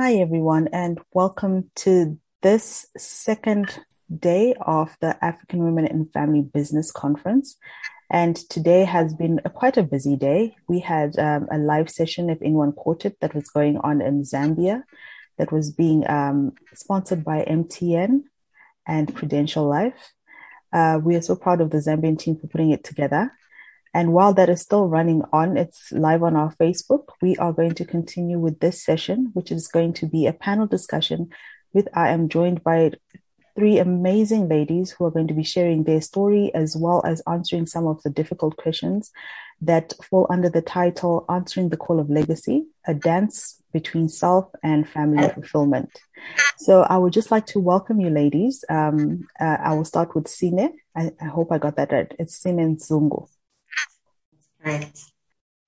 Hi, everyone, and welcome to this second day of the African Women in Family Business Conference. And today has been a, quite a busy day. We had um, a live session, if anyone caught it, that was going on in Zambia, that was being um, sponsored by MTN and Prudential Life. Uh, we are so proud of the Zambian team for putting it together. And while that is still running on, it's live on our Facebook. We are going to continue with this session, which is going to be a panel discussion with I am joined by three amazing ladies who are going to be sharing their story as well as answering some of the difficult questions that fall under the title Answering the Call of Legacy, a dance between self and family fulfillment. So I would just like to welcome you ladies. Um, uh, I will start with Sine. I, I, hope I got that right. It's Sine Nzungu. Right.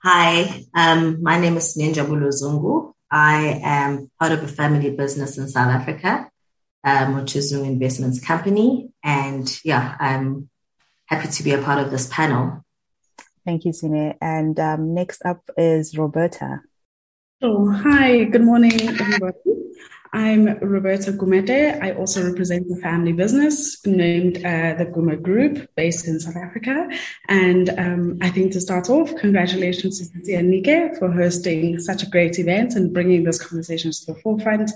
Hi, um, my name is Ninja Buluzungu. I am part of a family business in South Africa, um, which is an investments company. And yeah, I'm happy to be a part of this panel. Thank you, Sine. And um, next up is Roberta. Oh, hi. Good morning, everybody. I'm Roberta Gumete. I also represent the family business named uh, the Guma Group based in South Africa. And um, I think to start off, congratulations to Cynthia Nike for hosting such a great event and bringing those conversations to the forefront.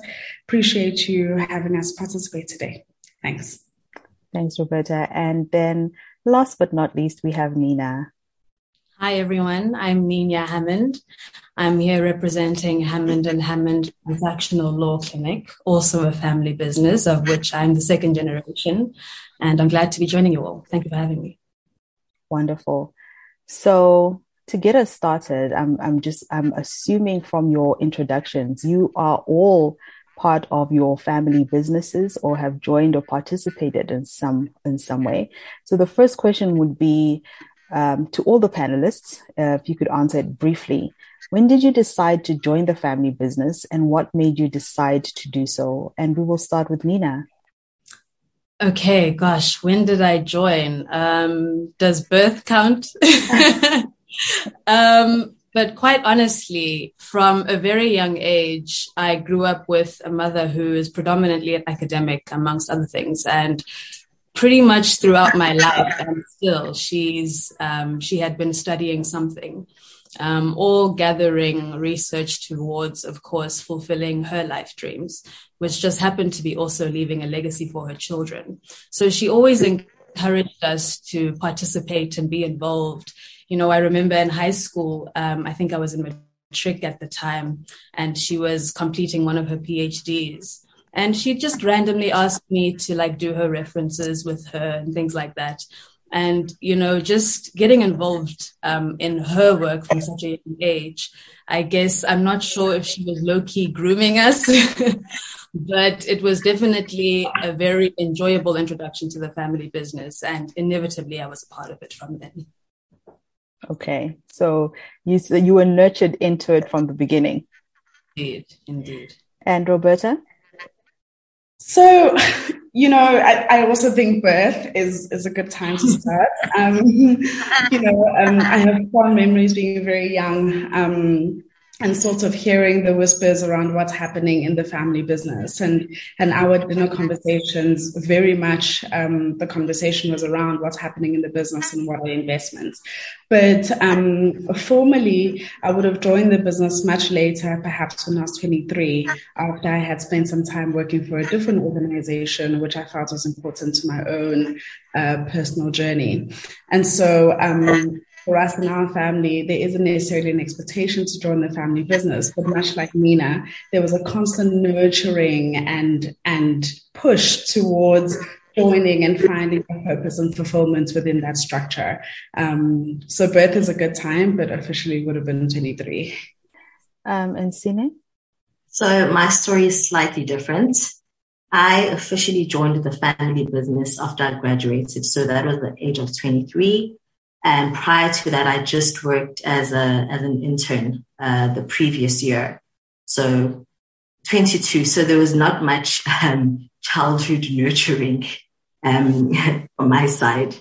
Appreciate you having us participate today. Thanks. Thanks, Roberta. And then last but not least, we have Nina. Hi, everyone. I'm Nina Hammond. I'm here representing Hammond and Hammond Transactional Law Clinic, also a family business of which I'm the second generation. And I'm glad to be joining you all. Thank you for having me. Wonderful. So to get us started, I'm, I'm just, I'm assuming from your introductions, you are all part of your family businesses or have joined or participated in some, in some way. So the first question would be, um, to all the panelists, uh, if you could answer it briefly. When did you decide to join the family business and what made you decide to do so? And we will start with Nina. Okay, gosh, when did I join? Um, does birth count? um, but quite honestly, from a very young age, I grew up with a mother who is predominantly an academic, amongst other things. And pretty much throughout my life, and still, she's um, she had been studying something um, all gathering research towards, of course, fulfilling her life dreams, which just happened to be also leaving a legacy for her children. So she always encouraged us to participate and be involved. You know, I remember in high school, um, I think I was in matric at the time, and she was completing one of her PhDs. And she just randomly asked me to like do her references with her and things like that. And you know just getting involved um, in her work from such a young age i guess i'm not sure if she was low-key grooming us but it was definitely a very enjoyable introduction to the family business and inevitably i was a part of it from then. Okay. So you you were nurtured into it from the beginning? Indeed. Indeed. And roberta so you know, I, I, also think birth is is a good time to start. Um, you know, um, I have fond memories being very young. Um, and sort of hearing the whispers around what's happening in the family business. And and our dinner conversations very much um, the conversation was around what's happening in the business and what are the investments. But um, formally i would have joined the business much later perhaps when i was 23 after i had spent some time working for a different organization which i felt was important to my own uh, personal journey. And so um, for us in our family, there isn't necessarily an expectation to join the family business, but much like Nina, there was a constant nurturing and and push towards joining and finding a purpose and fulfillment within that structure. Um, so birth is a good time, but officially would have been 23. Um, and Sine? So my story is slightly different. I officially joined the family business after I graduated. So that was the age of 23. And prior to that, I just worked as a, as an intern, uh, the previous year. So 22. So there was not much, um, childhood nurturing, um, on my side.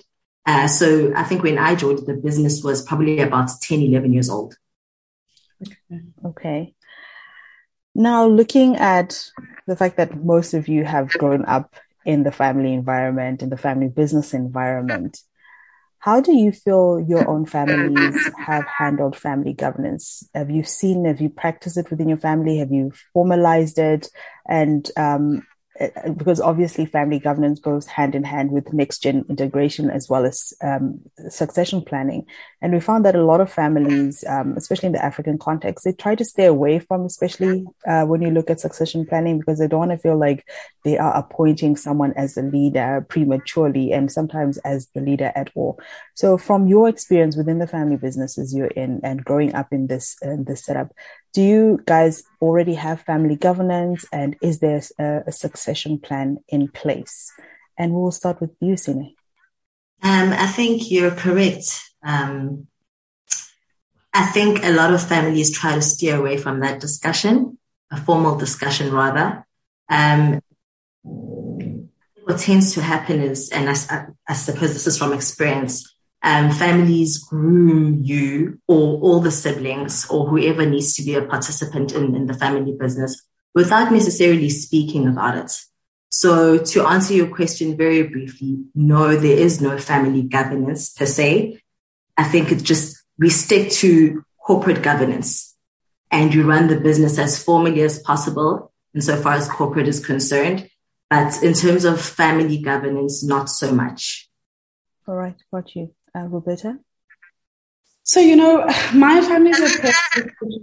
Uh, so I think when I joined, the business was probably about 10, 11 years old. Okay. Now, looking at the fact that most of you have grown up in the family environment, in the family business environment, how do you feel your own families have handled family governance? Have you seen, have you practiced it within your family? Have you formalized it? And um, because obviously family governance goes hand in hand with next gen integration as well as um, succession planning. And we found that a lot of families, um, especially in the African context, they try to stay away from, especially uh, when you look at succession planning, because they don't want to feel like they are appointing someone as a leader prematurely and sometimes as the leader at all. So, from your experience within the family businesses you're in and growing up in this in this setup, do you guys already have family governance and is there a, a succession plan in place? And we'll start with you, Sine. Um, I think you're correct. Um, I think a lot of families try to steer away from that discussion, a formal discussion rather. Um, what tends to happen is, and I, I, suppose this is from experience, um, families groom you or all the siblings or whoever needs to be a participant in, in the family business without necessarily speaking about it. So to answer your question very briefly, no, there is no family governance per se. I think it's just, we stick to corporate governance and you run the business as formally as possible insofar as corporate is concerned. But in terms of family governance, not so much. All right, got you uh, Roberta? So, you know, my family's approach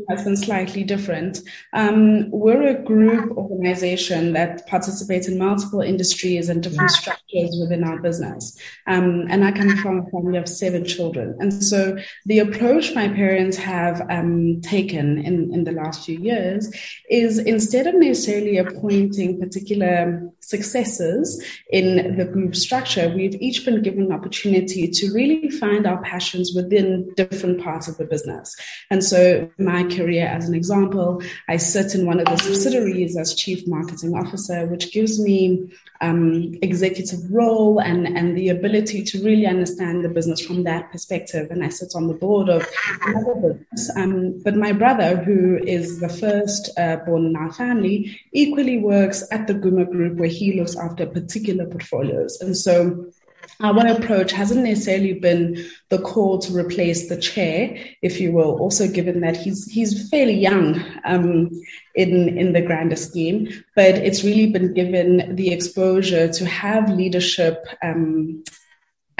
has been slightly different. Um, we're a group organization that participates in multiple industries and different structures within our business. Um, and I come from a family of seven children. And so the approach my parents have um, taken in, in the last few years is instead of necessarily appointing particular successors in the group structure, we've each been given an opportunity to really find our passions within different parts of the business. And so my career, as an example, I sit in one of the subsidiaries as chief marketing officer, which gives me um, executive role and, and the ability to really understand the business from that perspective. And I sit on the board of another business. Um, but my brother, who is the first uh, born in our family, equally works at the Guma Group where he looks after particular portfolios. And so our approach hasn't necessarily been the call to replace the chair, if you will, also given that he's he's fairly young um, in in the grander scheme, but it's really been given the exposure to have leadership um,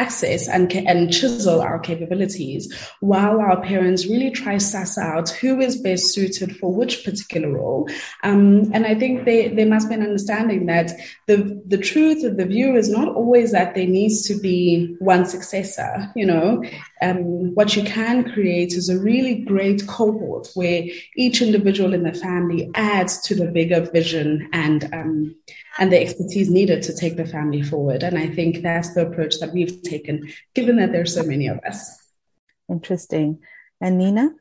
access and, and chisel our capabilities while our parents really try suss out who is best suited for which particular role. Um, and I think they, they must be an understanding that the, the truth of the view is not always that there needs to be one successor, you know, um, what you can create is a really great cohort where each individual in the family adds to the bigger vision and um, and the expertise needed to take the family forward. And I think that's the approach that we've taken, given that there's so many of us. Interesting. And Nina?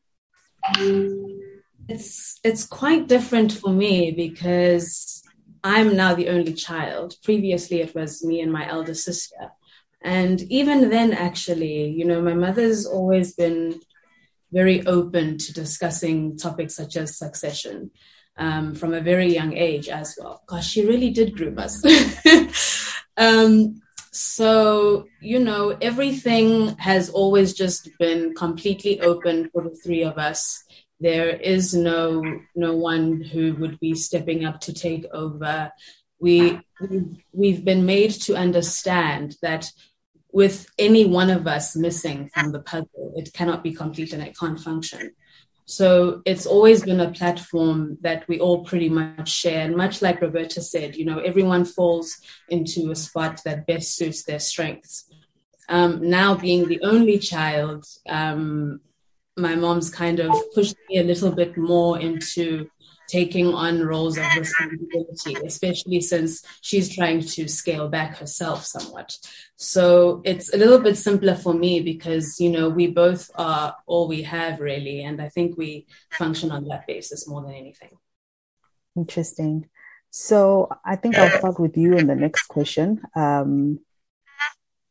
It's it's quite different for me because I'm now the only child. Previously, it was me and my elder sister. And even then, actually, you know, my mother's always been very open to discussing topics such as succession um, from a very young age as well. Gosh, she really did groom us. um, so, you know, everything has always just been completely open for the three of us. There is no no one who would be stepping up to take over. We we've been made to understand that with any one of us missing from the puzzle, it cannot be complete and it can't function. So it's always been a platform that we all pretty much share. And much like Roberta said, you know, everyone falls into a spot that best suits their strengths. Um, now being the only child, um, my mom's kind of pushed me a little bit more into taking on roles of responsibility, especially since she's trying to scale back herself somewhat. So it's a little bit simpler for me because, you know, we both are all we have really. And I think we function on that basis more than anything. Interesting. So I think I'll start with you in the next question. Um,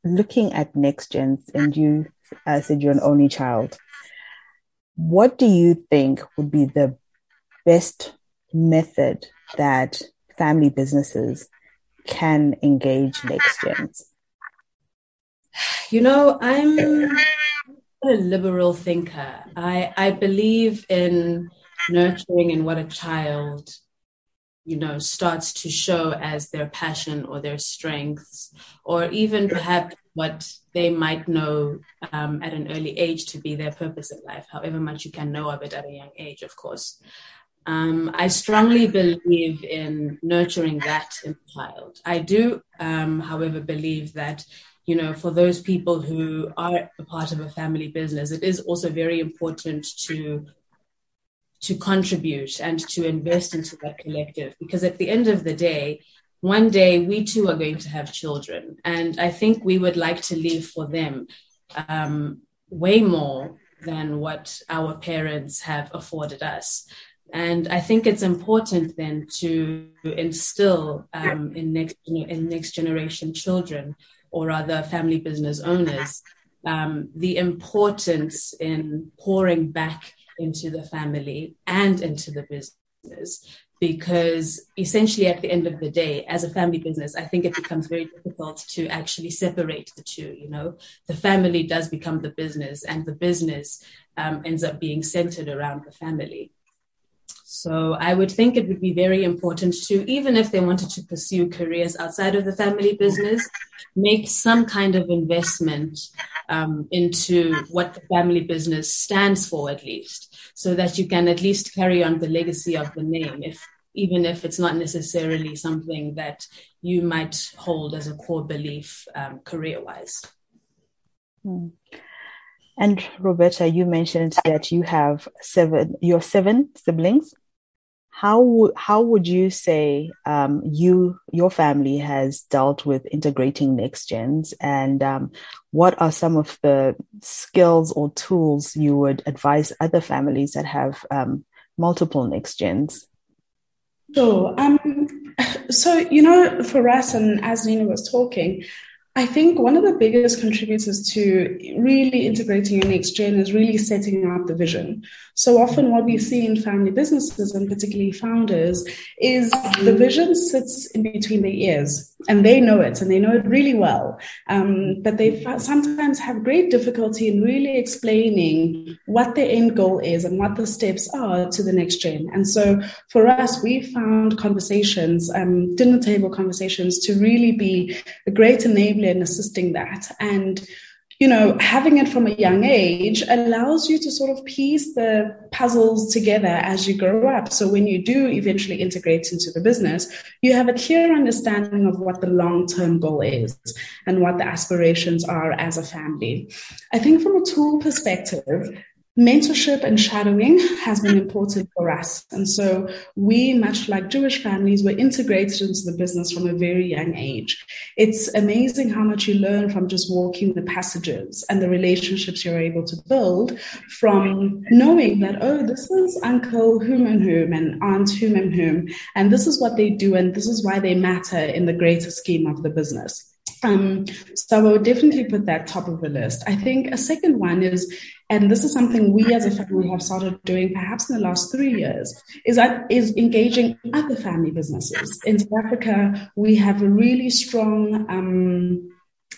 looking at next gens, and you uh, said you're an only child. What do you think would be the best method that family businesses can engage next gens? You know, I'm a liberal thinker. I, I believe in nurturing and what a child you know starts to show as their passion or their strengths or even perhaps what they might know um, at an early age to be their purpose in life however much you can know of it at a young age of course um, I strongly believe in nurturing that in the child. I do, um, however, believe that you know, for those people who are a part of a family business, it is also very important to to contribute and to invest into that collective. Because at the end of the day one day we too are going to have children. And i think we would like to leave for them um, way more than what our parents have afforded us and i think it's important then to instill um, in next in next generation children or rather family business owners um, the importance in pouring back into the family and into the business. Because essentially at the end of the day as a family business i think it becomes very difficult to actually separate the two you know? The family does become the business and the business um, ends up being centered around the family so I would think it would be very important to, even if they wanted to pursue careers outside of the family business, make some kind of investment um, into what the family business stands for, at least, so that you can at least carry on the legacy of the name, if even if it's not necessarily something that you might hold as a core belief um, career-wise. Hmm. And Roberta, you mentioned that you have seven, your seven siblings. How how would you say um, you your family has dealt with integrating next gens, and um, what are some of the skills or tools you would advise other families that have um, multiple next gens? Sure. Um, so you know, for us, and as Nina was talking, I think one of the biggest contributors to really integrating your next gen is really setting up the vision. So often, what we see in family businesses and particularly founders is the vision sits in between their ears and they know it and they know it really well. Um, but they sometimes have great difficulty in really explaining what their end goal is and what the steps are to the next gen. And so for us, we found conversations, um, dinner table conversations to really be a great enabler in assisting that. And you know, having it from a young age allows you to sort of piece the puzzles together as you grow up. So when you do eventually integrate into the business, you have a clear understanding of what the long term goal is and what the aspirations are as a family. I think from a tool perspective, mentorship and shadowing has been important for us. And so we, much like Jewish families, were integrated into the business from a very young age. It's amazing how much you learn from just walking the passages and the relationships you're able to build from knowing that, oh, this is Uncle whom and whom and Aunt whom and whom, and this is what they do, and this is why they matter in the greater scheme of the business. Um, so I would definitely put that top of the list. I think a second one is, and this is something we as a family have started doing perhaps in the last three years, is that is engaging other family businesses. In South Africa, we have a really strong um,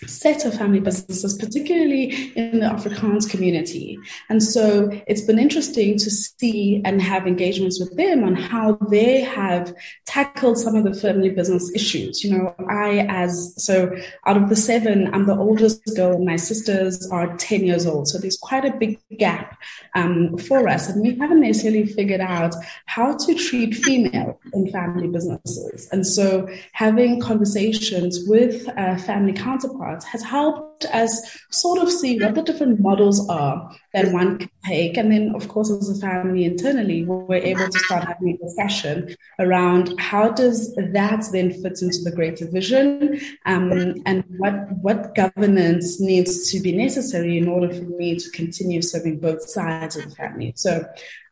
set of family businesses, particularly in the Afrikaans community. And so it's been interesting to see and have engagements with them on how they have tackled some of the family business issues. You know, I, as so out of the seven, I'm the oldest girl, my sisters are 10 years old. So there's quite a big gap um, for us. And we haven't necessarily figured out how to treat female in family businesses. And so having conversations with uh, family counterparts has helped us sort of see what the different models are that one can take. And then, of course, as a family internally, we're able to start having a discussion around how does that then fit into the greater vision um, and what, what governance needs to be necessary in order for me to continue serving both sides of the family. So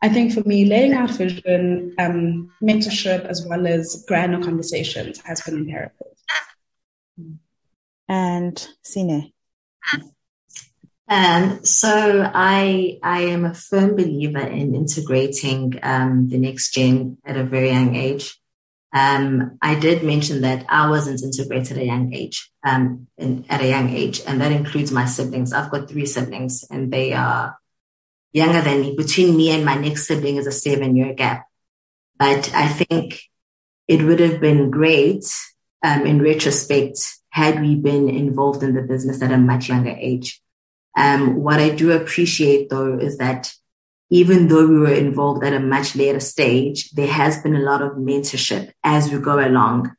I think for me, laying out vision, um, mentorship, as well as grander conversations has been imperative. And Sine. Um, so I I am a firm believer in integrating um, the next gen at a very young age. Um, I did mention that I wasn't integrated at a young age, um, in, at a young age, and that includes my siblings. I've got three siblings, and they are younger than me. Between me and my next sibling is a seven year gap. But I think it would have been great, um, in retrospect, had we been involved in the business at a much younger age. Um, what I do appreciate though is that even though we were involved at a much later stage, there has been a lot of mentorship as we go along.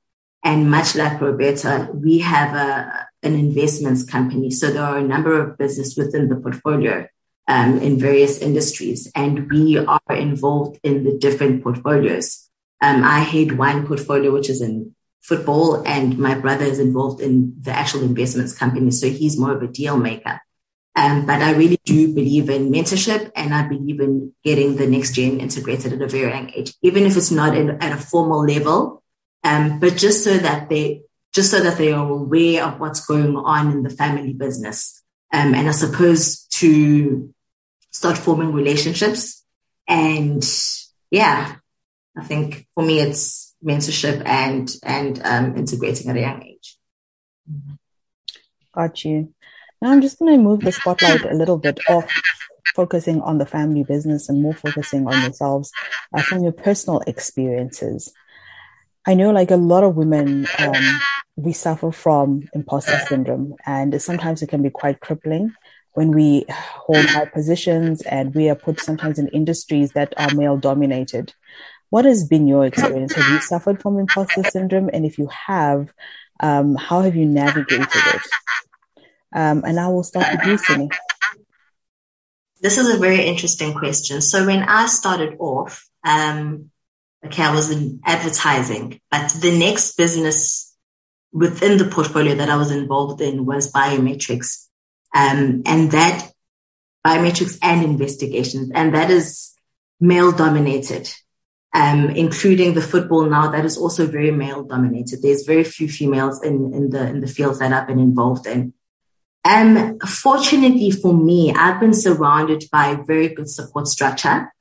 And much like Roberta, we have a, an investments company. So there are a number of business within the portfolio um, in various industries, and we are involved in the different portfolios. Um, I head one portfolio, which is in football, and my brother is involved in the actual investments company. So he's more of a deal maker. Um, but I really do believe in mentorship and I believe in getting the next gen integrated at a very young age, even if it's not in, at a formal level. Um, but just so that they, just so that they are aware of what's going on in the family business. Um, and I suppose to start forming relationships. And yeah, I think for me, it's mentorship and, and, um, integrating at a young age. Got you. Now I'm just going to move the spotlight a little bit off focusing on the family business and more focusing on yourselves uh, from your personal experiences. I know like a lot of women, um, we suffer from imposter syndrome and sometimes it can be quite crippling when we hold high positions and we are put sometimes in industries that are male dominated. What has been your experience? Have you suffered from imposter syndrome? And if you have, um, how have you navigated it? Um, and I will start with you, Sini. This is a very interesting question. So when I started off, um, okay, I was in advertising, but the next business within the portfolio that I was involved in was biometrics. Um, and that biometrics and investigations, and that is male dominated. Um, including the football now, that is also very male dominated. There's very few females in, in the in the fields that I've been involved in. Um, fortunately for me, I've been surrounded by very good support structure.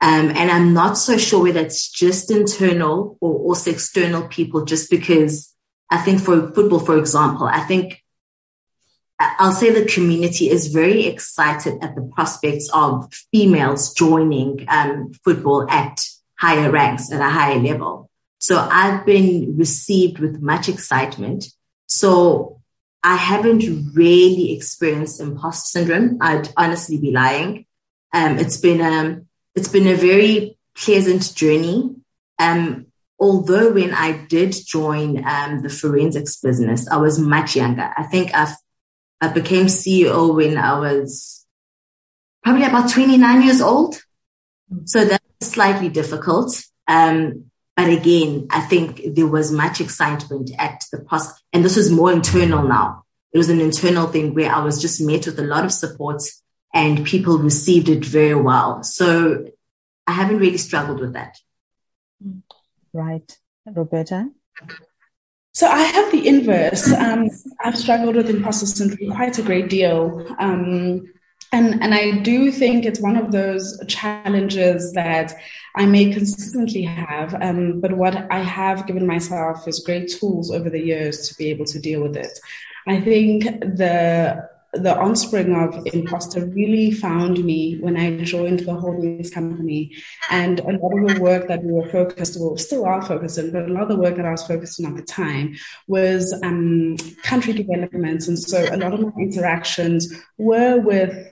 Um, and I'm not so sure whether it's just internal or also external people, just because I think for football, for example, I think I'll say the community is very excited at the prospects of females joining um, football at higher ranks at a higher level. So I've been received with much excitement. So I haven't really experienced imposter syndrome. I'd honestly be lying. Um, it's been um, it's been a very pleasant journey. Um, although when I did join um, the forensics business, I was much younger. I think I I became CEO when I was probably about 29 years old. So that's slightly difficult. Um, but again, I think there was much excitement at the past, and this was more internal now. It was an internal thing where I was just met with a lot of support and people received it very well. So I haven't really struggled with that. Right. Roberta? So I have the inverse. Um, I've struggled with imposter syndrome quite a great deal. Um, and, and I do think it's one of those challenges that I may consistently have. Um, but what I have given myself is great tools over the years to be able to deal with it. I think the the onspring of imposter really found me when I joined the holdings company. And a lot of the work that we were focused, or still are focused on, but a lot of the work that I was focused on at the time was um, country development. And so a lot of my interactions were with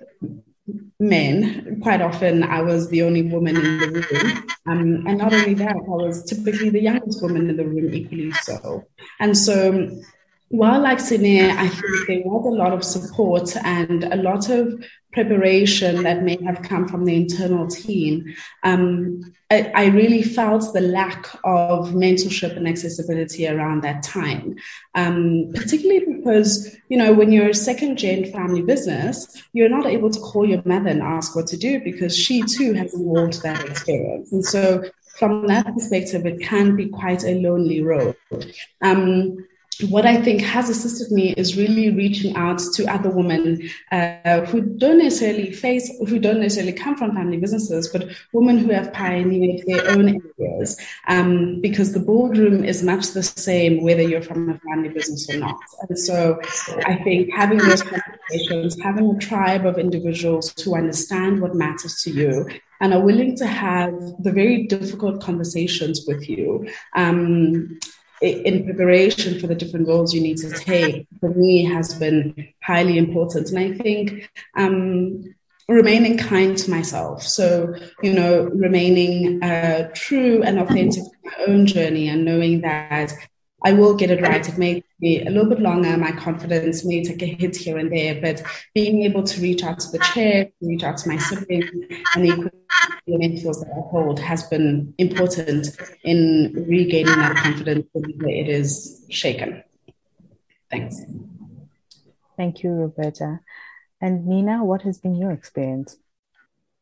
men. Quite often, I was the only woman in the room. Um, and not only that, I was typically the youngest woman in the room, equally so. And so while like Sine, I think there was a lot of support and a lot of preparation that may have come from the internal team. Um, I, I, really felt the lack of mentorship and accessibility around that time, um, particularly because, you know, when you're a second gen family business, you're not able to call your mother and ask what to do because she too hasn't walked that experience. And so from that perspective, it can be quite a lonely road. Um, what I think has assisted me is really reaching out to other women uh, who don't necessarily face, who don't necessarily come from family businesses, but women who have pioneered their own areas. Um, because the boardroom is much the same whether you're from a family business or not. And so I think having those conversations, having a tribe of individuals who understand what matters to you and are willing to have the very difficult conversations with you. Um, in preparation for the different roles you need to take for me has been highly important and i think um, remaining kind to myself so you know remaining uh, true and authentic to my own journey and knowing that I will get it right. It may be a little bit longer. My confidence may take a hit here and there, but being able to reach out to the chair, reach out to my siblings, and the mentors that I hold has been important in regaining that confidence when it is shaken. Thanks. Thank you, Roberta. And Nina, what has been your experience?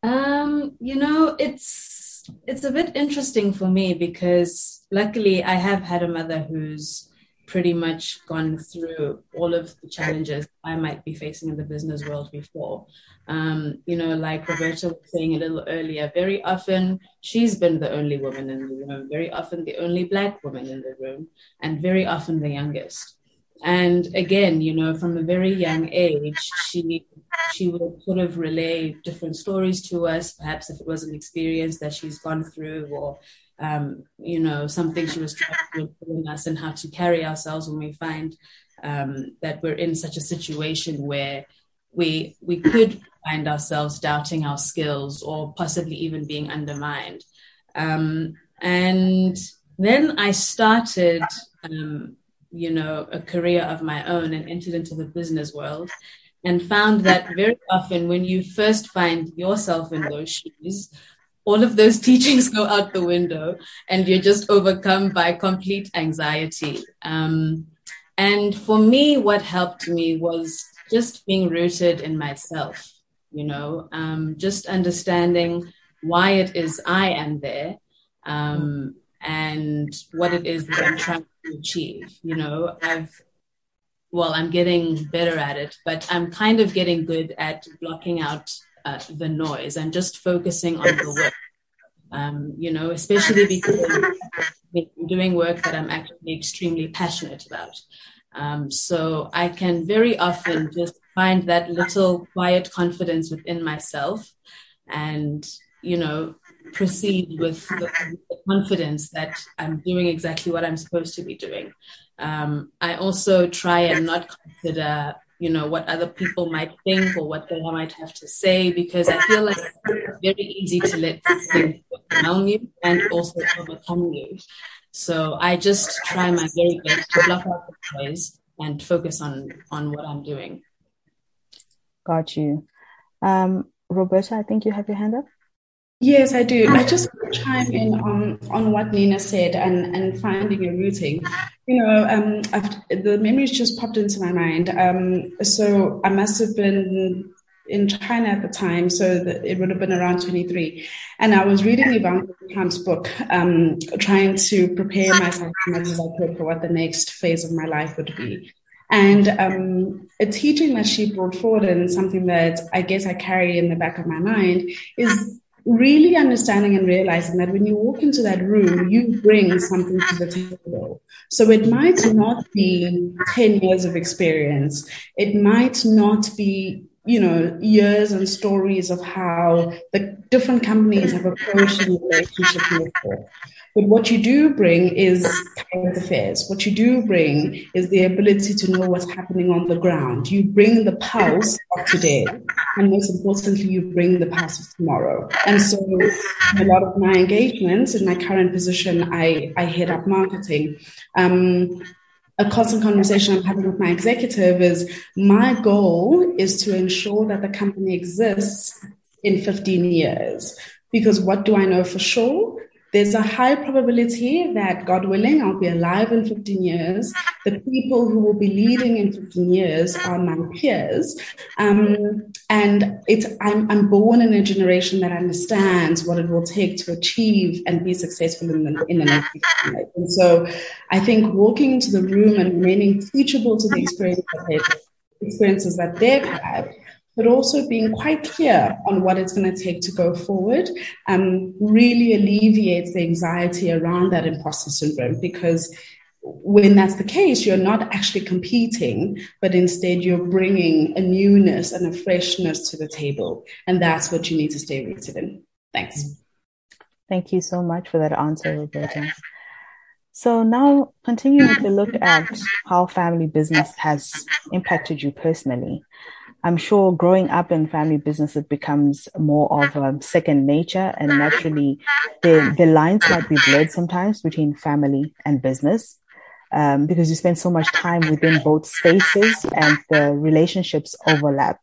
Um, you know, it's it's a bit interesting for me because luckily I have had a mother who's pretty much gone through all of the challenges I might be facing in the business world before. Um, you know, like Roberta was saying a little earlier, very often she's been the only woman in the room, very often the only Black woman in the room, and very often the youngest. And again, you know, from a very young age, she she would sort of relay different stories to us, perhaps if it was an experience that she's gone through or um, you know, something she was trying to in us and how to carry ourselves when we find um, that we're in such a situation where we we could find ourselves doubting our skills or possibly even being undermined. Um, and then I started um, you know, a career of my own and entered into the business world and found that very often when you first find yourself in those shoes, all of those teachings go out the window and you're just overcome by complete anxiety. Um, and for me, what helped me was just being rooted in myself, you know, um, just understanding why it is I am there um, and what it is that I'm trying to achieve. You know, I've, well, I'm getting better at it, but I'm kind of getting good at blocking out uh, the noise and just focusing on the work. Um, you know, especially because I'm doing work that I'm actually extremely passionate about. Um, so I can very often just find that little quiet confidence within myself and, you know, proceed with the, confidence that I'm doing exactly what I'm supposed to be doing. Um, I also try and not consider, you know, what other people might think or what they might have to say because I feel like it's very easy to let things overwhelm you and also overcome you. So I just try my very best to block out the noise and focus on on what I'm doing. Got you. Um, Roberta, I think you have your hand up. Yes, I do. I just want to chime in on, on what Nina said and, and finding a routing. You know, um, the memories just popped into my mind. Um, so I must have been in China at the time, so it would have been around 23. And I was reading Ivanka Trump's book, um, trying to prepare myself as much as I could for what the next phase of my life would be. And um, a teaching that she brought forward and something that I guess I carry in the back of my mind is really understanding and realizing that when you walk into that room, you bring something to the table. So it might not be 10 years of experience. It might not be, you know, years and stories of how the different companies have approached the relationship with but what you do bring is current affairs. What you do bring is the ability to know what's happening on the ground. You bring the pulse of today, and most importantly, you bring the pulse of tomorrow. And so, a lot of my engagements in my current position, I, I head up marketing. Um, a constant conversation I'm having with my executive is my goal is to ensure that the company exists in 15 years. Because what do I know for sure? there's a high probability that, God willing, I'll be alive in 15 years. The people who will be leading in 15 years are my peers. Um, and it's, I'm, I'm born in a generation that understands what it will take to achieve and be successful in the, in the next life. And so I think walking into the room and remaining teachable to the experience that experiences that they've had but also being quite clear on what it's going to take to go forward um, really alleviates the anxiety around that imposter syndrome because when that's the case, you're not actually competing, but instead you're bringing a newness and a freshness to the table. And that's what you need to stay rooted in. Thanks. Thank you so much for that answer, Roberta. So now continuing to look at how family business has impacted you personally. I'm sure growing up in family business, it becomes more of a second nature and naturally the, the lines might be blurred sometimes between family and business. Um, because you spend so much time within both spaces and the relationships overlap.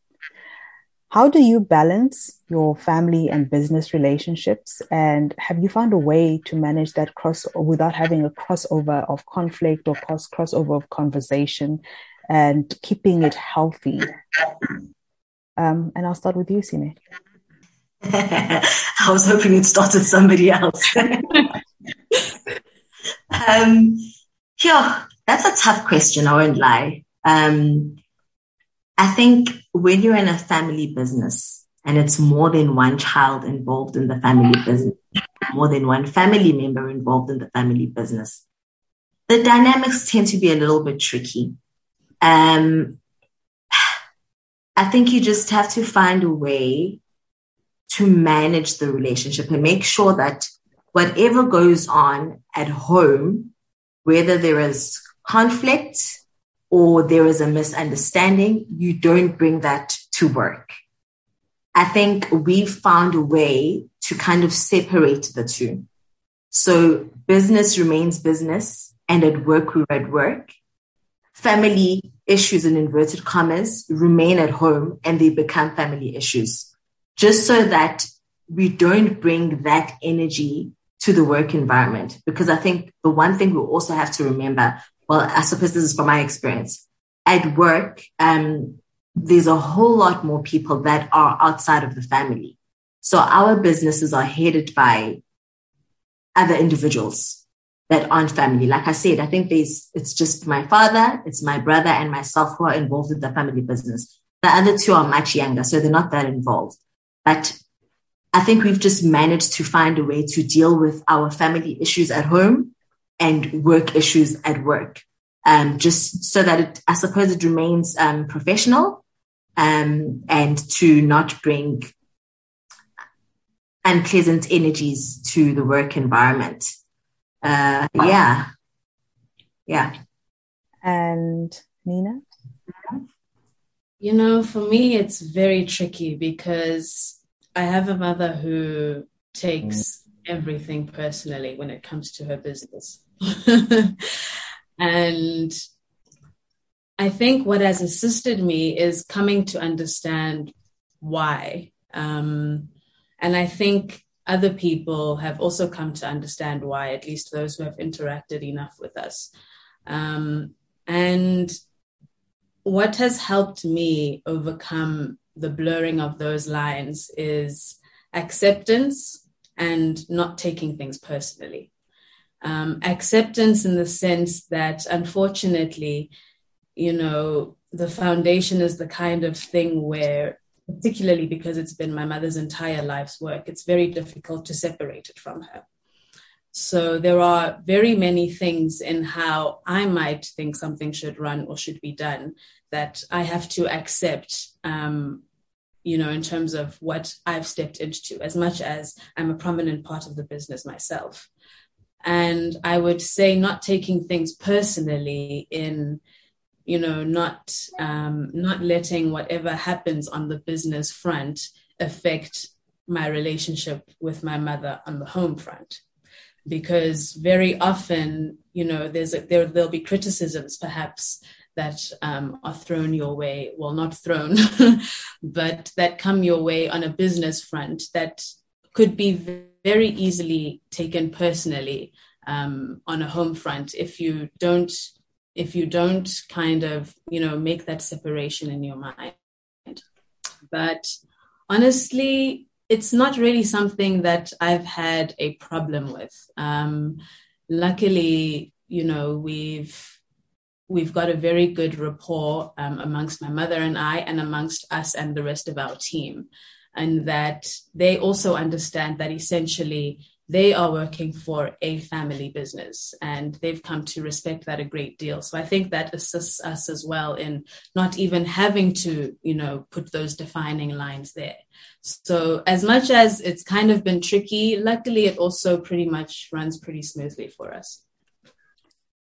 How do you balance your family and business relationships? And have you found a way to manage that cross without having a crossover of conflict or cross crossover of conversation and keeping it healthy. Um, and I'll start with you, Sine. I was hoping you'd start with somebody else. um, yeah, that's a tough question. I won't lie. Um, I think when you're in a family business and it's more than one child involved in the family business, more than one family member involved in the family business, the dynamics tend to be a little bit tricky. Um, I think you just have to find a way to manage the relationship and make sure that whatever goes on at home, whether there is conflict or there is a misunderstanding, you don't bring that to work. I think we've found a way to kind of separate the two. So business remains business and at work we're at work family issues in inverted commas remain at home and they become family issues just so that we don't bring that energy to the work environment. Because I think the one thing we also have to remember, well, I suppose this is from my experience at work, um, there's a whole lot more people that are outside of the family. So our businesses are headed by other individuals that aren't family. Like I said, I think there's, it's just my father, it's my brother and myself who are involved in the family business. The other two are much younger, so they're not that involved. But I think we've just managed to find a way to deal with our family issues at home and work issues at work. Um, just so that it, I suppose it remains um, professional um, and to not bring unpleasant energies to the work environment uh, yeah, yeah. And Nina? You know, for me, it's very tricky because I have a mother who takes everything personally when it comes to her business. and I think what has assisted me is coming to understand why. Um, and I think other people have also come to understand why, at least those who have interacted enough with us. Um, and what has helped me overcome the blurring of those lines is acceptance and not taking things personally. Um, acceptance in the sense that, unfortunately, you know, the foundation is the kind of thing where particularly because it's been my mother's entire life's work, it's very difficult to separate it from her. So there are very many things in how I might think something should run or should be done that I have to accept, um, you know, in terms of what I've stepped into, as much as I'm a prominent part of the business myself. And I would say not taking things personally in you know not um, not letting whatever happens on the business front affect my relationship with my mother on the home front because very often, you know, there's a, there there'll be criticisms perhaps that um, are thrown your way. Well, not thrown, but that come your way on a business front that could be very easily taken personally um, on a home front if you don't if you don't kind of you know make that separation in your mind. But honestly it's not really something that i've had a problem with. Um, luckily you know we've we've got a very good rapport um, amongst my mother and i and amongst us and the rest of our team. And that they also understand that essentially they are working for a family business and they've come to respect that a great deal. So i think that assists us as well in not even having to you know put those defining lines there. So as much as it's kind of been tricky luckily it also pretty much runs pretty smoothly for us.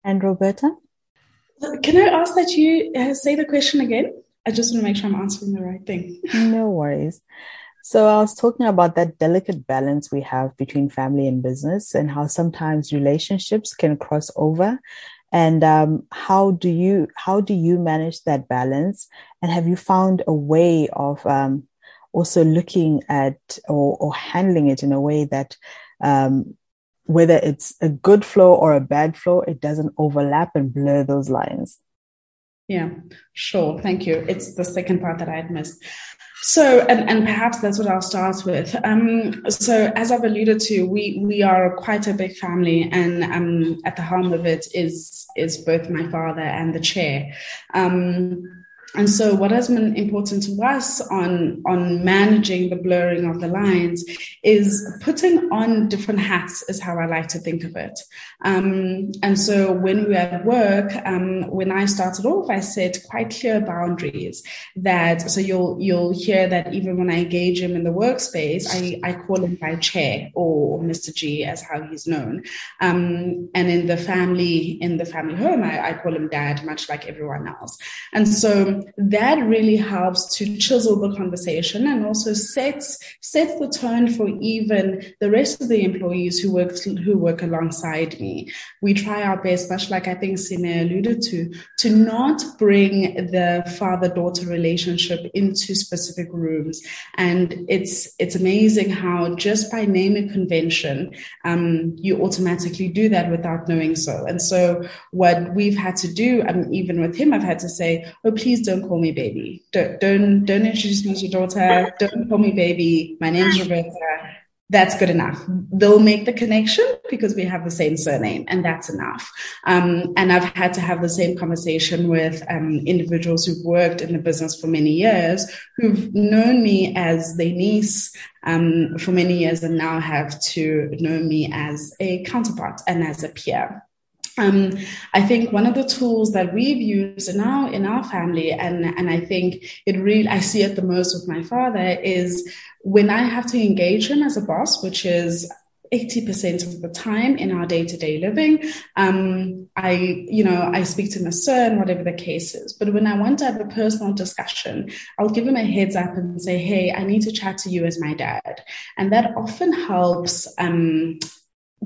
And roberta? Can i ask that you uh, say the question again? I just want to make sure i'm answering the right thing. No worries so I was talking about that delicate balance we have between family and business and how sometimes relationships can cross over. And um, how do you how do you manage that balance? And have you found a way of um, also looking at or, or, handling it in a way that um, whether it's a good flow or a bad flow, it doesn't overlap and blur those lines? Yeah, sure. Thank you. It's the second part that I had missed. So, and, and perhaps that's what I'll start with. Um, so, as I've alluded to, we we are quite a big family, and um, at the helm of it is is both my father and the chair. Um, and so what has been important to us on, on managing the blurring of the lines is putting on different hats is how I like to think of it. Um, and so when we were at work, um, when I started off, I set quite clear boundaries that, so you'll, you'll hear that even when I engage him in the workspace, I, I call him by chair or Mr. G as how he's known. Um, and in the family, in the family home, I, I call him dad, much like everyone else. And so that really helps to chisel the conversation and also sets sets the tone for even the rest of the employees who work who work alongside me. We try our best, much like I think Sine alluded to, to not bring the father-daughter relationship into specific rooms. And it's it's amazing how just by naming convention, um, you automatically do that without knowing so. And so what we've had to do, um, even with him, I've had to say, oh, please don't call me baby. Don't don't, don't introduce me as your daughter. Don't call me baby. My name's Roberta. That's good enough. They'll make the connection because we have the same surname, and that's enough. Um, and I've had to have the same conversation with um, individuals who've worked in the business for many years, who've known me as their niece um, for many years, and now have to know me as a counterpart and as a peer. Um, I think one of the tools that we've used now in our family, and and I think it really I see it the most with my father is when I have to engage him as a boss, which is 80% of the time in our day-to-day living um, i you know i speak to my son whatever the case is. But when i want to have a personal discussion i'll give him a heads up and say hey i need to chat to you as my dad. And that often helps um,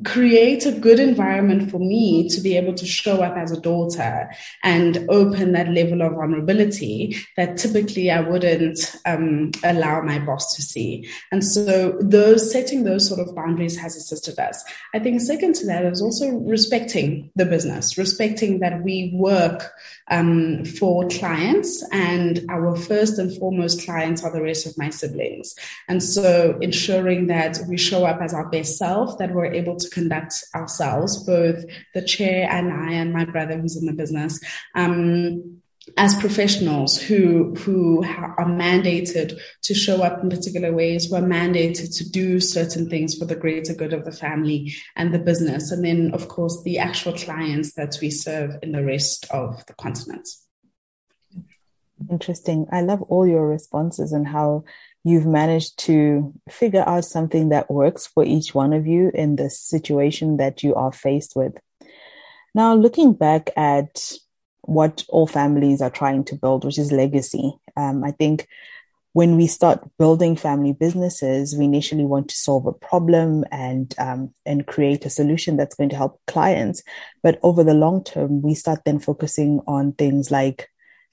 create a good environment for me to be able to show up as a daughter and open that level of vulnerability that typically I wouldn't um, allow my boss to see. And so those setting those sort of boundaries has assisted us. I think second to that is also respecting the business, respecting that we work um, for clients and our first and foremost clients are the rest of my siblings. And so ensuring that we show up as our best self, that we're able to conduct ourselves, both the chair and I and my brother who's in the business. Um, as professionals who who are mandated to show up in particular ways, who are mandated to do certain things for the greater good of the family and the business, and then of course the actual clients that we serve in the rest of the continent. Interesting. I love all your responses and how you've managed to figure out something that works for each one of you in the situation that you are faced with. Now, looking back at what all families are trying to build, which is legacy, um, I think when we start building family businesses, we initially want to solve a problem and um, and create a solution that's going to help clients. But over the long term, we start then focusing on things like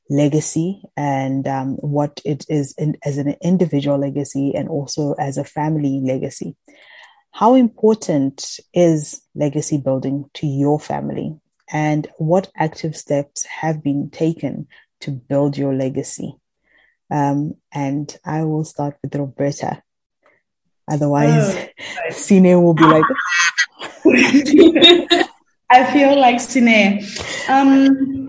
legacy and um, what it is in, as an individual legacy and also as a family legacy. How important is legacy building to your family? And what active steps have been taken to build your legacy? Um, and I will start with Roberta. Otherwise, oh. Sine will be like. I feel like Sine. Um,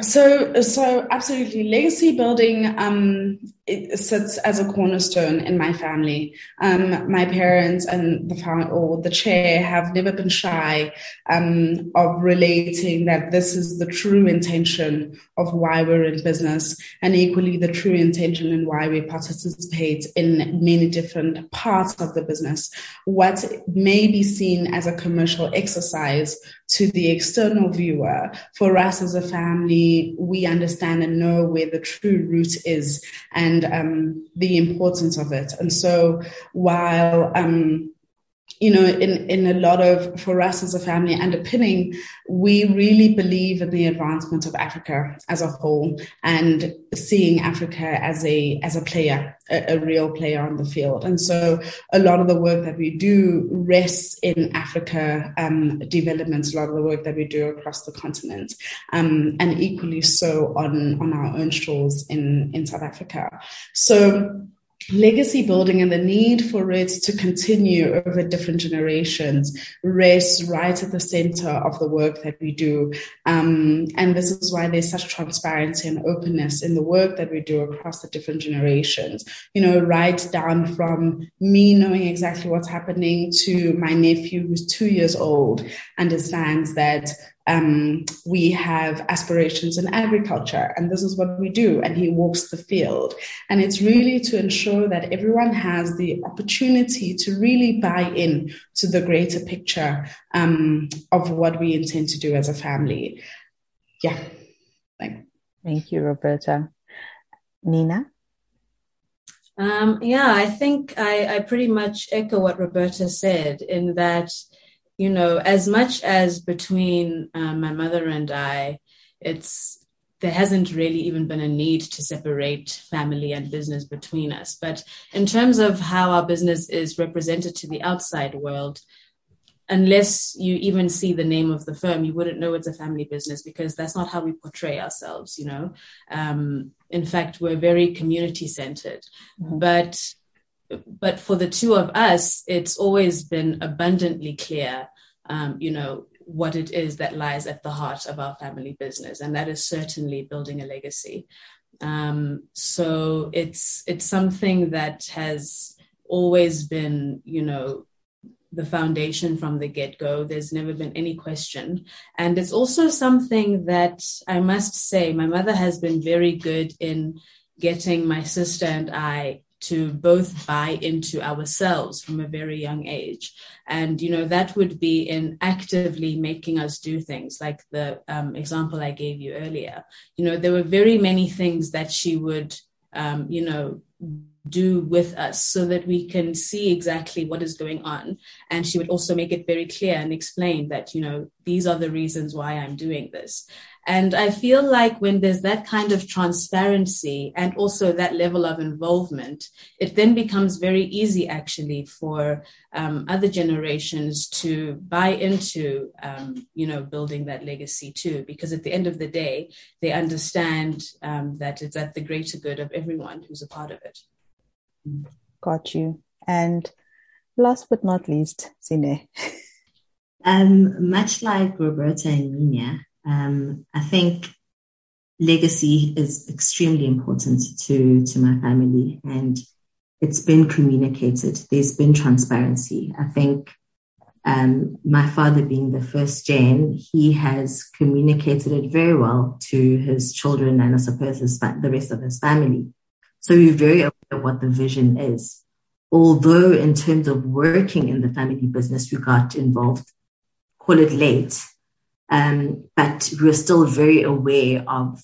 so, so absolutely, legacy building um, it sits as a cornerstone in my family. Um, my parents and the or the chair have never been shy um, of relating that this is the true intention of why we're in business, and equally the true intention and why we participate in many different parts of the business. What may be seen as a commercial exercise to the external viewer, for us as a family, we understand and know where the true root is and um, the importance of it. And so while um, you know, in, in a lot of, for us as a family underpinning, we really believe in the advancement of Africa as a whole and seeing Africa as a, as a player, a, a, real player on the field. And so a lot of the work that we do rests in Africa um, developments, a lot of the work that we do across the continent, um, and equally so on, on our own shores in, in South Africa. So, legacy building and the need for it to continue over different generations rests right at the center of the work that we do. Um, and this is why there's such transparency and openness in the work that we do across the different generations. You know, right down from me knowing exactly what's happening to my nephew who's two years old understands that um, we have aspirations in agriculture, and this is what we do. And he walks the field. And it's really to ensure that everyone has the opportunity to really buy in to the greater picture um, of what we intend to do as a family. Yeah. Thank, Thank you, Roberta. Nina? Um, yeah, I think I, I pretty much echo what Roberta said in that you know, as much as between um, my mother and I, it's there hasn't really even been a need to separate family and business between us. But in terms of how our business is represented to the outside world, unless you even see the name of the firm, you wouldn't know it's a family business because that's not how we portray ourselves, you know. Um, in fact, we're very community centered. Mm-hmm. But but for the two of us, it's always been abundantly clear, um, you know, what it is that lies at the heart of our family business, and that is certainly building a legacy. Um, so it's it's something that has always been, you know, the foundation from the get go. There's never been any question. And it's also something that I must say, my mother has been very good in getting my sister and I to both buy into ourselves from a very young age. And you know that would be in actively making us do things like the um, example i gave you earlier. You know there were very many things that she would um, you know do with us so that we can see exactly what is going on. And she would also make it very clear and explain that you know these are the reasons why i'm doing this and I feel like when there's that kind of transparency and also that level of involvement, it then becomes very easy actually for um, other generations to buy into, um, you know, building that legacy too. Because at the end of the day, they understand um, that it's at the greater good of everyone who's a part of it. Got you. And last but not least, Sine. Um, much like Roberta and Nina, um, I think legacy is extremely important to, to my family and it's been communicated. There's been transparency. I think um, my father being the first gen, he has communicated it very well to his children and I suppose his, the rest of his family. So we're very aware of what the vision is. Although in terms of working in the family business, we got involved, call it late, um, but we're still very aware of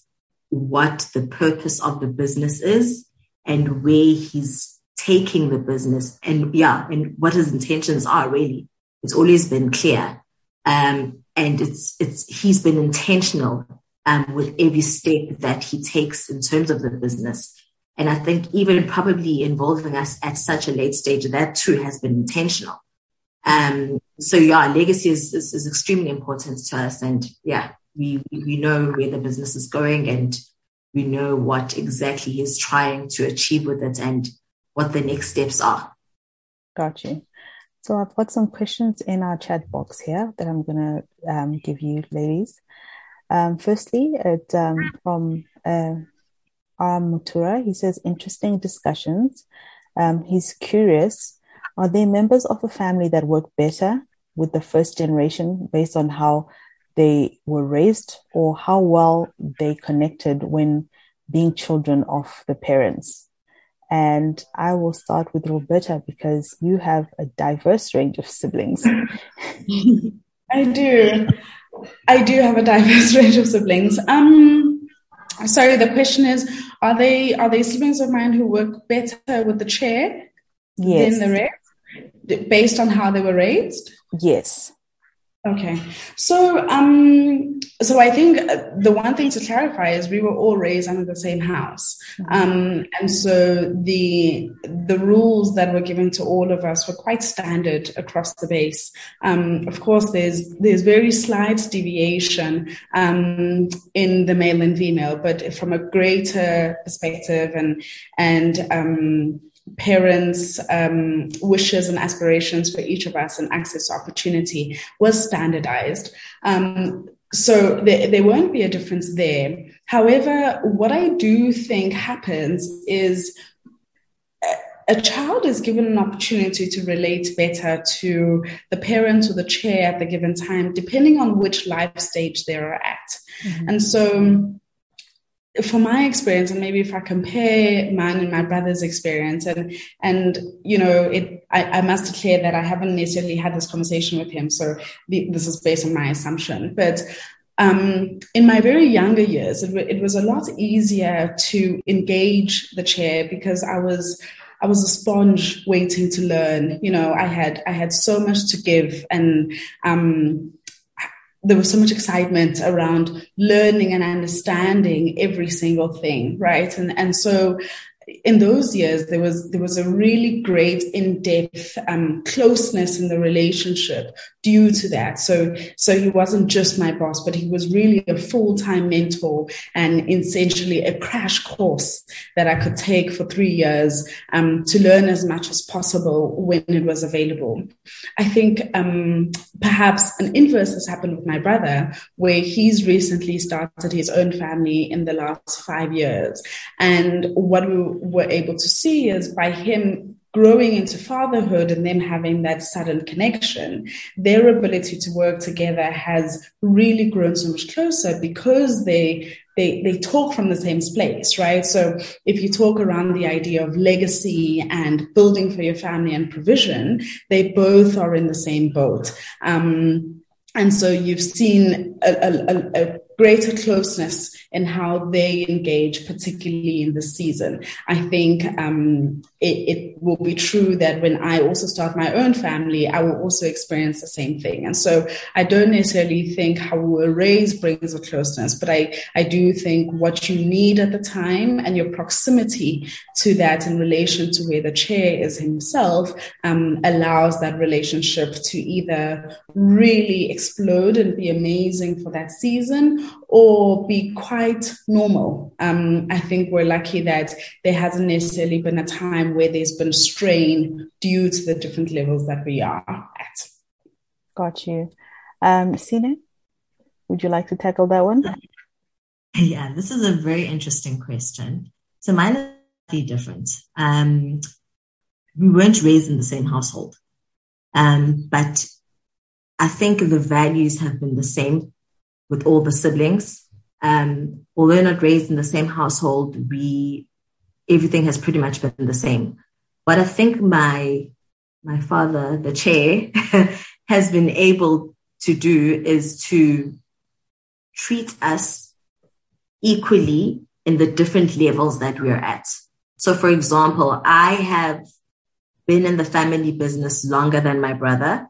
what the purpose of the business is and where he's taking the business and yeah, and what his intentions are really. It's always been clear. Um, and it's, it's, he's been intentional, um, with every step that he takes in terms of the business. And I think even probably involving us at such a late stage, that too has been intentional. Um, so yeah, legacy is, is, is extremely important to us. And yeah, we, we know where the business is going and we know what exactly he's trying to achieve with it and what the next steps are. Got you. So I've got some questions in our chat box here that I'm going to um, give you, ladies. Um, firstly, it, um, from uh, Mutura, he says, interesting discussions. Um, he's curious, are there members of a family that work better with the first generation based on how they were raised or how well they connected when being children of the parents. And I will start with Roberta because you have a diverse range of siblings. I do. I do have a diverse range of siblings. Um, sorry, the question is: Are they are they siblings of mine who work better with the chair yes. than the rest, based on how they were raised? Yes. Okay, so um, so I think uh, the one thing to clarify is we were all raised under the same house, mm-hmm. um, and so the the rules that were given to all of us were quite standard across the base. Um, of course, there's there's very slight deviation um, in the male and female, but from a greater perspective and and um, parents' um, wishes and aspirations for each of us and access to opportunity was standardized. Um, so there, there won't be a difference there. However, what I do think happens is a child is given an opportunity to relate better to the parent or the chair at the given time, depending on which life stage they're at. Mm-hmm. And so from my experience, and maybe if I compare mine and my brother's experience, and and you know, it, I, I must declare that I haven't necessarily had this conversation with him, so the, this is based on my assumption. But um, in my very younger years, it, it was a lot easier to engage the chair because I was I was a sponge waiting to learn. You know, I had I had so much to give, and um, there was so much excitement around learning and understanding every single thing, right? And and so in those years there was there was a really great in-depth um, closeness in the relationship due to that. So so he wasn't just my boss but he was really a full-time mentor and essentially a crash course that i could take for three years um, to learn as much as possible when it was available. I think um, perhaps an inverse has happened with my brother where he's recently started his own family in the last five years. And what we were able to see is by him growing into fatherhood and them having that sudden connection, their ability to work together has really grown so much closer because they they they talk from the same place, right? So if you talk around the idea of legacy and building for your family and provision, they both are in the same boat. Um, and so you've seen a, a, a, greater closeness in how they engage, particularly in the season. I think um, it, it, will be true that when I also start my own family, I will also experience the same thing. And so I don't necessarily think how we were raised brings a closeness, but I, I do think what you need at the time and your proximity to that in relation to where the chair is himself um, allows that relationship to either really explode and be amazing for that season or be quite normal. Um, I think we're lucky that there hasn't necessarily been a time where there's been strain due to the different levels that we are at. Got you. Um, Sine, would you like to tackle that one? Yeah, this is a very interesting question. So mine is slightly different. Um, we weren't raised in the same household, um, but I think the values have been the same with all the siblings. Um, although not raised in the same household, we everything has pretty much been the same. But I think my my father, the chair, has been able to do is to treat us equally in the different levels that we're at. So, for example, I have been in the family business longer than my brother.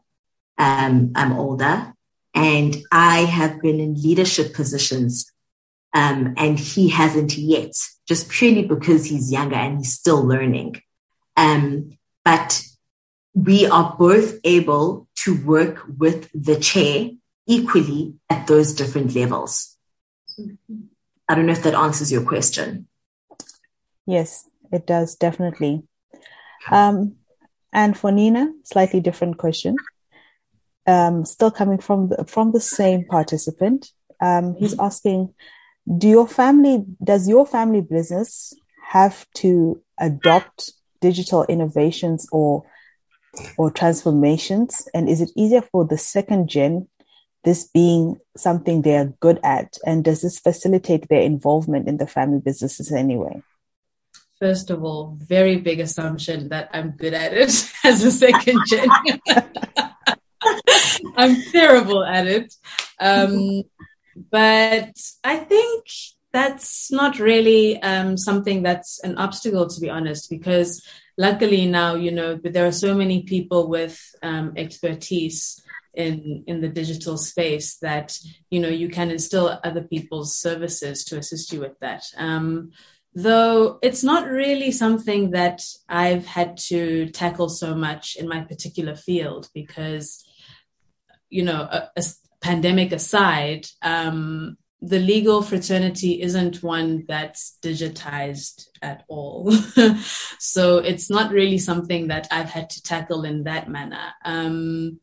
Um, I'm older and I have been in leadership positions. Um, and he hasn't yet, just purely because he's younger and he's still learning. Um, but we are both able to work with the chair equally at those different levels. I don't know if that answers your question. Yes, it does, definitely. Um, and for Nina, slightly different question. Um, still coming from the, from the same participant. Um, he's mm-hmm. asking, do your family, does your family business have to adopt digital innovations or or transformations? And is it easier for the second gen, this being something they are good at? And does this facilitate their involvement in the family businesses anyway? First of all, very big assumption that I'm good at it as a second gen. I'm terrible at it. Um, but I think that's not really um, something that's an obstacle, to be honest, because luckily now, you know, there are so many people with um, expertise in in the digital space that you know you can instill other people's services to assist you with that. Um, though it's not really something that I've had to tackle so much in my particular field because, you know, a, a pandemic aside, um, the legal fraternity isn't one that's digitized at all. so it's not really something that I've had to tackle in that manner. Um,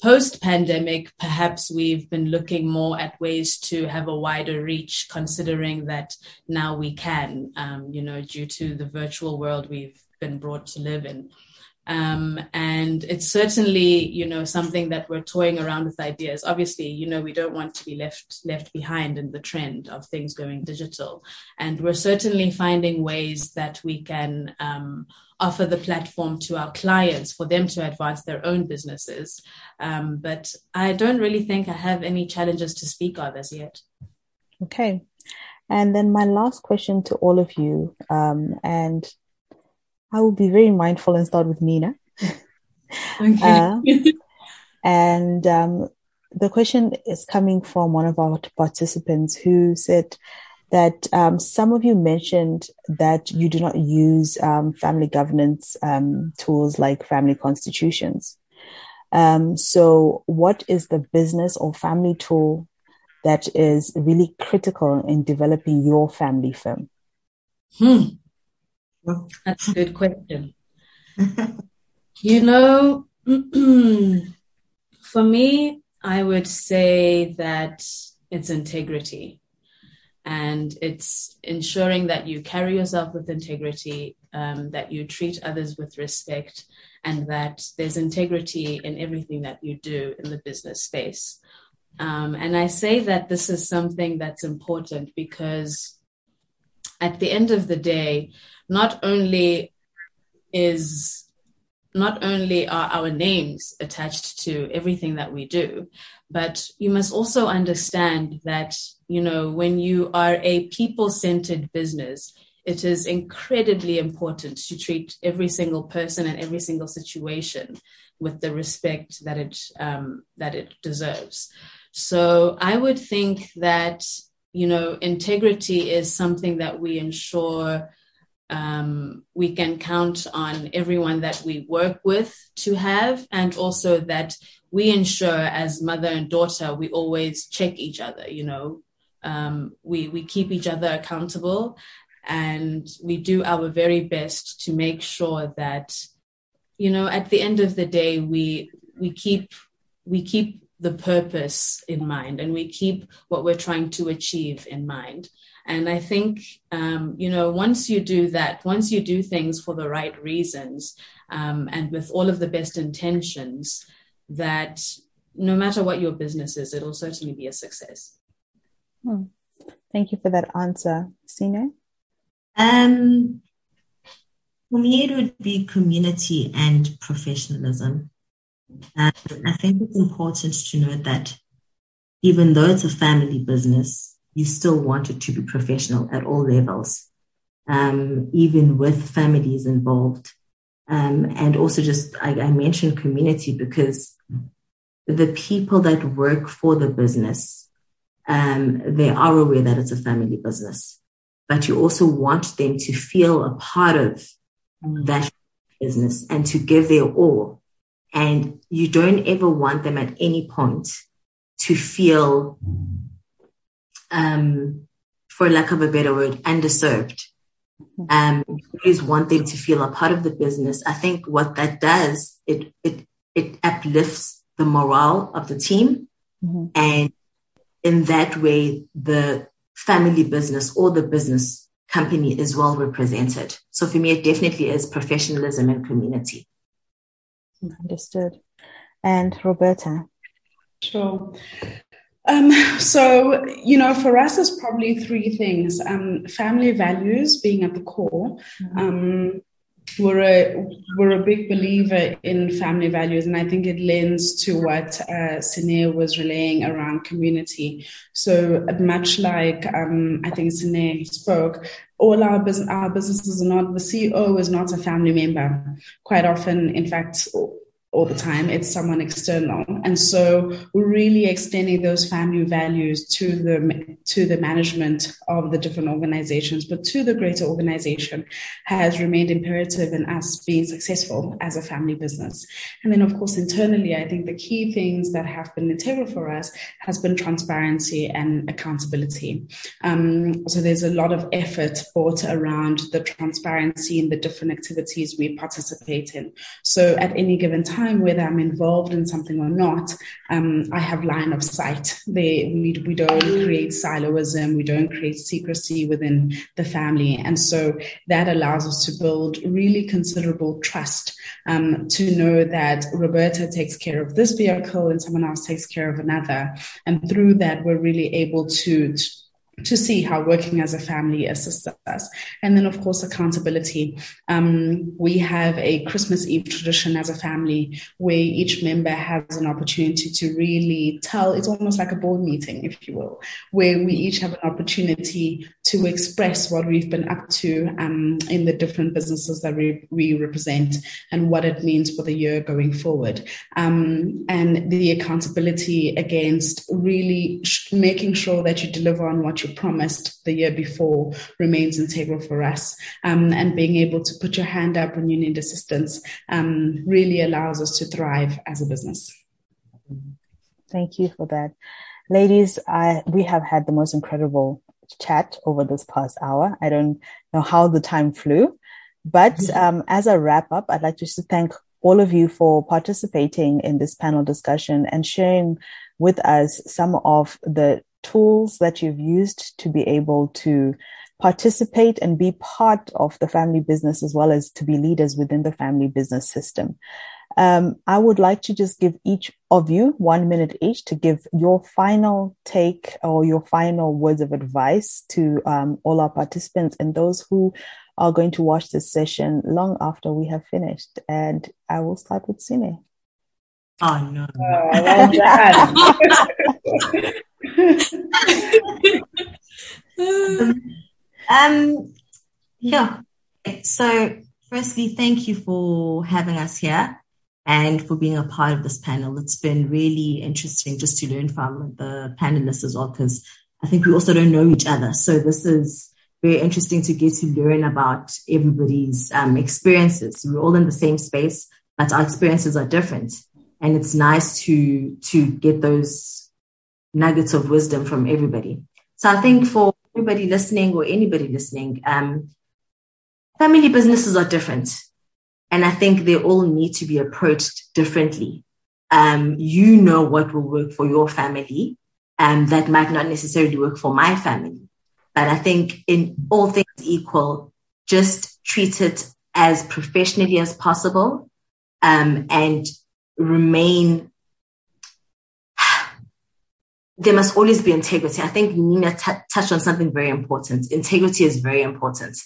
Post pandemic, perhaps we've been looking more at ways to have a wider reach, considering that now we can, um, you know, due to the virtual world we've been brought to live in. Um, and it's certainly, you know, something that we're toying around with ideas. Obviously, you know, we don't want to be left left behind in the trend of things going digital, and we're certainly finding ways that we can um, offer the platform to our clients for them to advance their own businesses. Um, but I don't really think I have any challenges to speak of as yet. Okay. And then my last question to all of you, um, and I will be very mindful and start with Nina. Okay. Uh, and um, the question is coming from one of our participants who said that um, some of you mentioned that you do not use um, family governance um, tools like family constitutions. Um, so, what is the business or family tool that is really critical in developing your family firm? Hmm. That's a good question. you know, for me, I would say that it's integrity. And it's ensuring that you carry yourself with integrity, um, that you treat others with respect, and that there's integrity in everything that you do in the business space. Um, and I say that this is something that's important because at the end of the day, not only is not only are our names attached to everything that we do, but you must also understand that, you know, when you are a people centered business, it is incredibly important to treat every single person and every single situation with the respect that it um, that it deserves. So I would think that you know integrity is something that we ensure um, we can count on everyone that we work with to have, and also that we ensure as mother and daughter, we always check each other, you know, um, we, we keep each other accountable and we do our very best to make sure that, you know, at the end of the day, we, we keep, we keep the purpose in mind and we keep what we're trying to achieve in mind. And I think, um, you know, once you do that, once you do things for the right reasons um, and with all of the best intentions, that no matter what your business is, it'll certainly be a success. Hmm. Thank you for that answer. Sine? Um, for me, it would be community and professionalism. Um, I think it's important to note that even though it's a family business, you still want it to be professional at all levels. um, even with families involved. Um, and also just, I, I mentioned community because the people that work for the business, um, they are aware that it's a family business, but you also want them to feel a part of that business and to give their all. And you don't ever want them at any point to feel, um, for lack of a better word, underserved. Um, you always want them to feel a part of the business. I think what that does, it it it uplifts the morale of the team, mm-hmm. and in that way, the family business or the business company is well represented. So for me, it definitely is professionalism and community. Understood. And Roberta. Sure. Um, so, you know, for us, it's probably three things um, family values being at the core. Mm-hmm. Um, we're a we're a big believer in family values, and I think it lends to what uh, Sine was relaying around community. So much like um, I think Sine spoke, all our business our businesses are not the CEO is not a family member. Quite often, in fact, all the time. It's someone external. And so we're really extending those family values to the, to the management of the different organizations, but to the greater organization has remained imperative in us being successful as a family business. And then of course, internally, I think the key things that have been integral for us has been transparency and accountability. Um, so there's a lot of effort brought around the transparency in the different activities we participate in. So at any given time, time, whether I'm involved in something or not, um, I have line of sight. They, we, we don't create siloism, we don't create secrecy within the family. And so that allows us to build really considerable trust um, to know that Roberta takes care of this vehicle and someone else takes care of another. And through that, we're really able to, to to see how working as a family assists us. And then, of course, accountability. Um, we have a Christmas Eve tradition as a family where each member has an opportunity to really tell, it's almost like a board meeting, if you will, where we each have an opportunity to express what we've been up to um, in the different businesses that we, we, represent and what it means for the year going forward. Um, and the accountability against really sh- making sure that you deliver on what you promised the year before remains integral for us. Um, and being able to put your hand up when you need assistance um, really allows us to thrive as a business. Thank you for that. Ladies, I, we have had the most incredible chat over this past hour. I don't know how the time flew, but um, as a wrap up, I'd like just to thank all of you for participating in this panel discussion and sharing with us some of the tools that you've used to be able to participate and be part of the family business as well as to be leaders within the family business system. Um, I would like to just give each of you one minute each to give your final take or your final words of advice to um, all our participants and those who are going to watch this session long after we have finished. And I will start with Sine. Oh no! Oh, well um, yeah. So, firstly, thank you for having us here and for being a part of this panel. It's been really interesting just to learn from the panelists as well, because I think we also don't know each other. So this is very interesting to get to learn about everybody's um, experiences. We're all in the same space, but our experiences are different. And it's nice to, to get those nuggets of wisdom from everybody. So I think for everybody listening or anybody listening, um, family businesses are different. And I think they all need to be approached differently. Um, you know what will work for your family, and um, that might not necessarily work for my family. But I think in all things equal, just treat it as professionally as possible, um, and remain. There must always be integrity. I think Nina t- touched on something very important. Integrity is very important.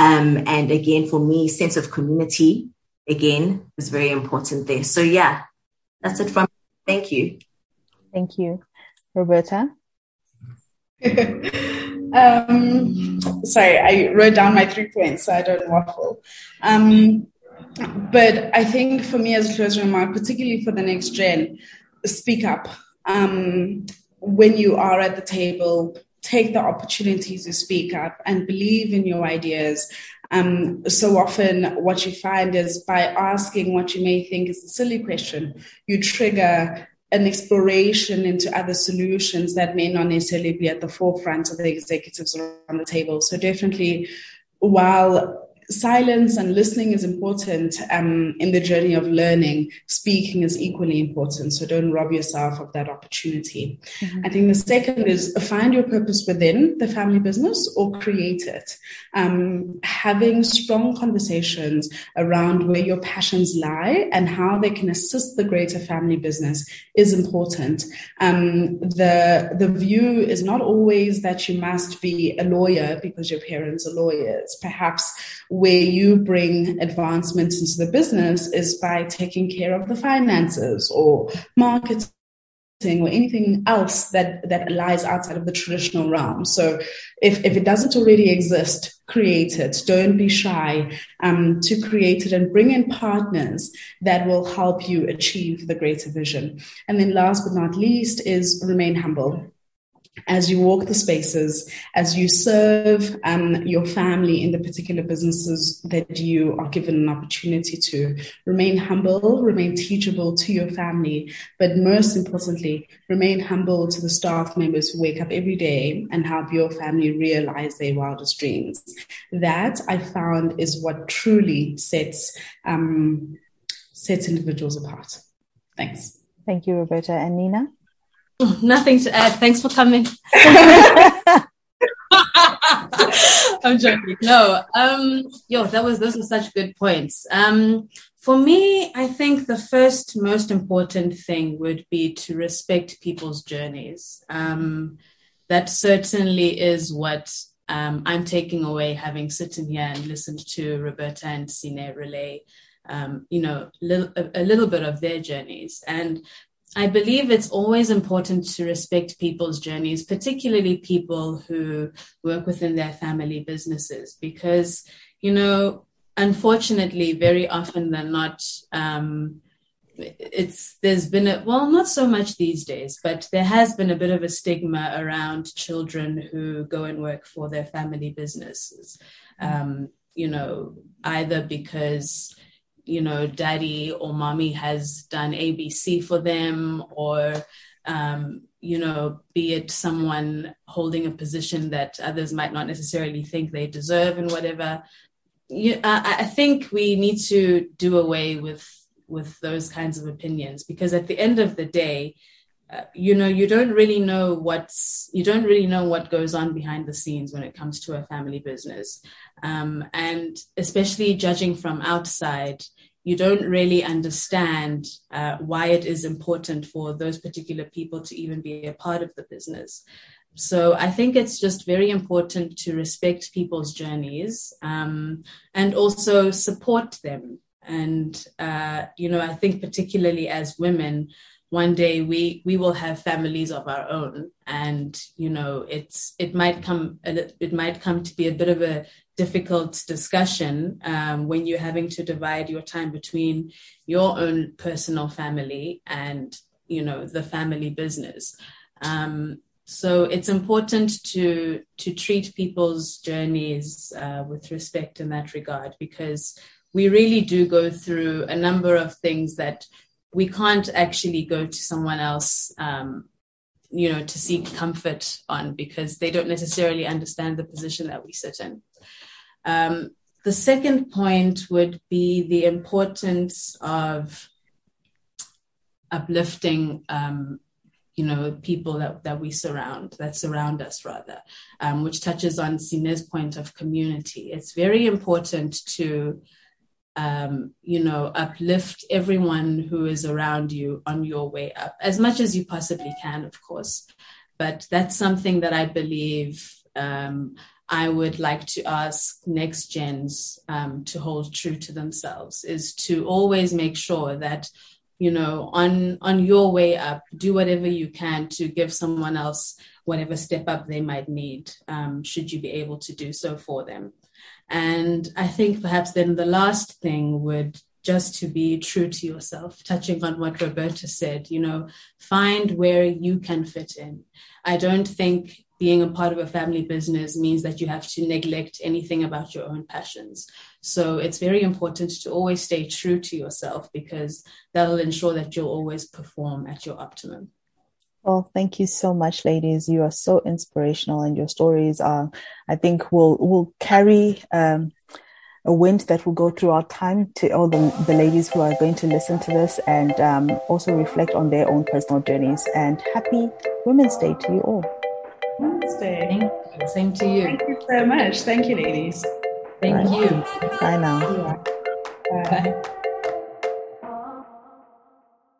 Um, and again, for me, sense of community, again, is very important there. So yeah, that's it from Me. Thank you. Thank you. Roberta? Um, sorry, I wrote down my three points so I don't waffle. Um, but I think for me as a closing remark, particularly for the next gen, speak up. Um, when you are at the table, take the opportunity to speak up and believe in your ideas. Um, so often, what you find is by asking what you may think is a silly question, you trigger an exploration into other solutions that may not necessarily be at the forefront of the executives around the table. So, definitely, while silence and listening is important um, in the journey of learning. Speaking is equally important. So don't rob yourself of that opportunity. Mm-hmm. I think the second is find your purpose within the family business or create it. Um, having strong conversations around where your passions lie and how they can assist the greater family business is important. Um, the the view is not always that you must be a lawyer because your parents are lawyers. Perhaps where you bring advancements into the business is by taking care of the finances or marketing or anything else that that lies outside of the traditional realm. So if, if it doesn't already exist, create it. Don't be shy um, to create it and bring in partners that will help you achieve the greater vision. And then last but not least is remain humble as you walk the spaces, as you serve um, your family in the particular businesses that you are given an opportunity to, remain humble, remain teachable to your family, but most importantly, remain humble to the staff members who wake up every day and help your family realize their wildest dreams. That I found is what truly sets um, sets individuals apart. Thanks. Thank you, Roberta and Nina. Nothing to add. Thanks for coming. I'm joking. No, um, yo, that was those were such good points. Um, for me, I think the first most important thing would be to respect people's journeys. Um, that certainly is what um, I'm taking away having sitting here and listened to Roberta and Sine relay, um, you know, little, a, a, little bit of their journeys. And I believe it's always important to respect people's journeys, particularly people who work within their family businesses, because, you know, unfortunately, very often than not, um, it's there's been a well not so much these days but there has been a bit of a stigma around children who go and work for their family businesses. Um, you know either because you know, daddy or mommy has done ABC for them, or, um, you know, be it someone holding a position that others might not necessarily think they deserve and whatever. You, I, I think we need to do away with with those kinds of opinions because at the end of the day, uh, you know you don't really know what's you don't really know what goes on behind the scenes when it comes to a family business um, and especially judging from outside you don't really understand uh, why it is important for those particular people to even be a part of the business. So I think it's just very important to respect people's journeys um, and also support them. And uh, you know, I think particularly as women, one day we we will have families of our own, and you know, it's it might come it might come to be a bit of a difficult discussion um, when you're having to divide your time between your own personal family and you know the family business. Um, so it's important to to treat people's journeys uh, with respect in that regard because we really do go through a number of things that we can't actually go to someone else um, you know to seek comfort on because they don't necessarily understand the position that we sit in. Um, the second point would be the importance of uplifting um, you know people that, that we surround that surround us rather um, which touches on Sine's point of community. It's very important to um, you know uplift everyone who is around you on your way up as much as you possibly can of course but that's something that i believe um, I would like to ask next gens um, to hold true to themselves is to always make sure that you know, on on your way up, do whatever you can to give someone else whatever step up they might need, um, should you be able to do so for them. And I think perhaps then the last thing would just to be true to yourself, touching on what Roberta said, you know, find where you can fit in. I don't think being a part of a family business means that you have to neglect anything about your own passions. So it's very important to always stay true to yourself because that'll ensure that you'll always perform at your optimum. Well, thank you so much, ladies. You are so inspirational, and your stories are, I think, will will carry um, a wind that will go through our time to all the, the ladies who are going to listen to this and um, also reflect on their own personal journeys. And happy Women's Day to you all. Women's Day. Same to you. Thank you so much. Thank you, ladies. Thank Bye. you. Bye now. Bye. Bye.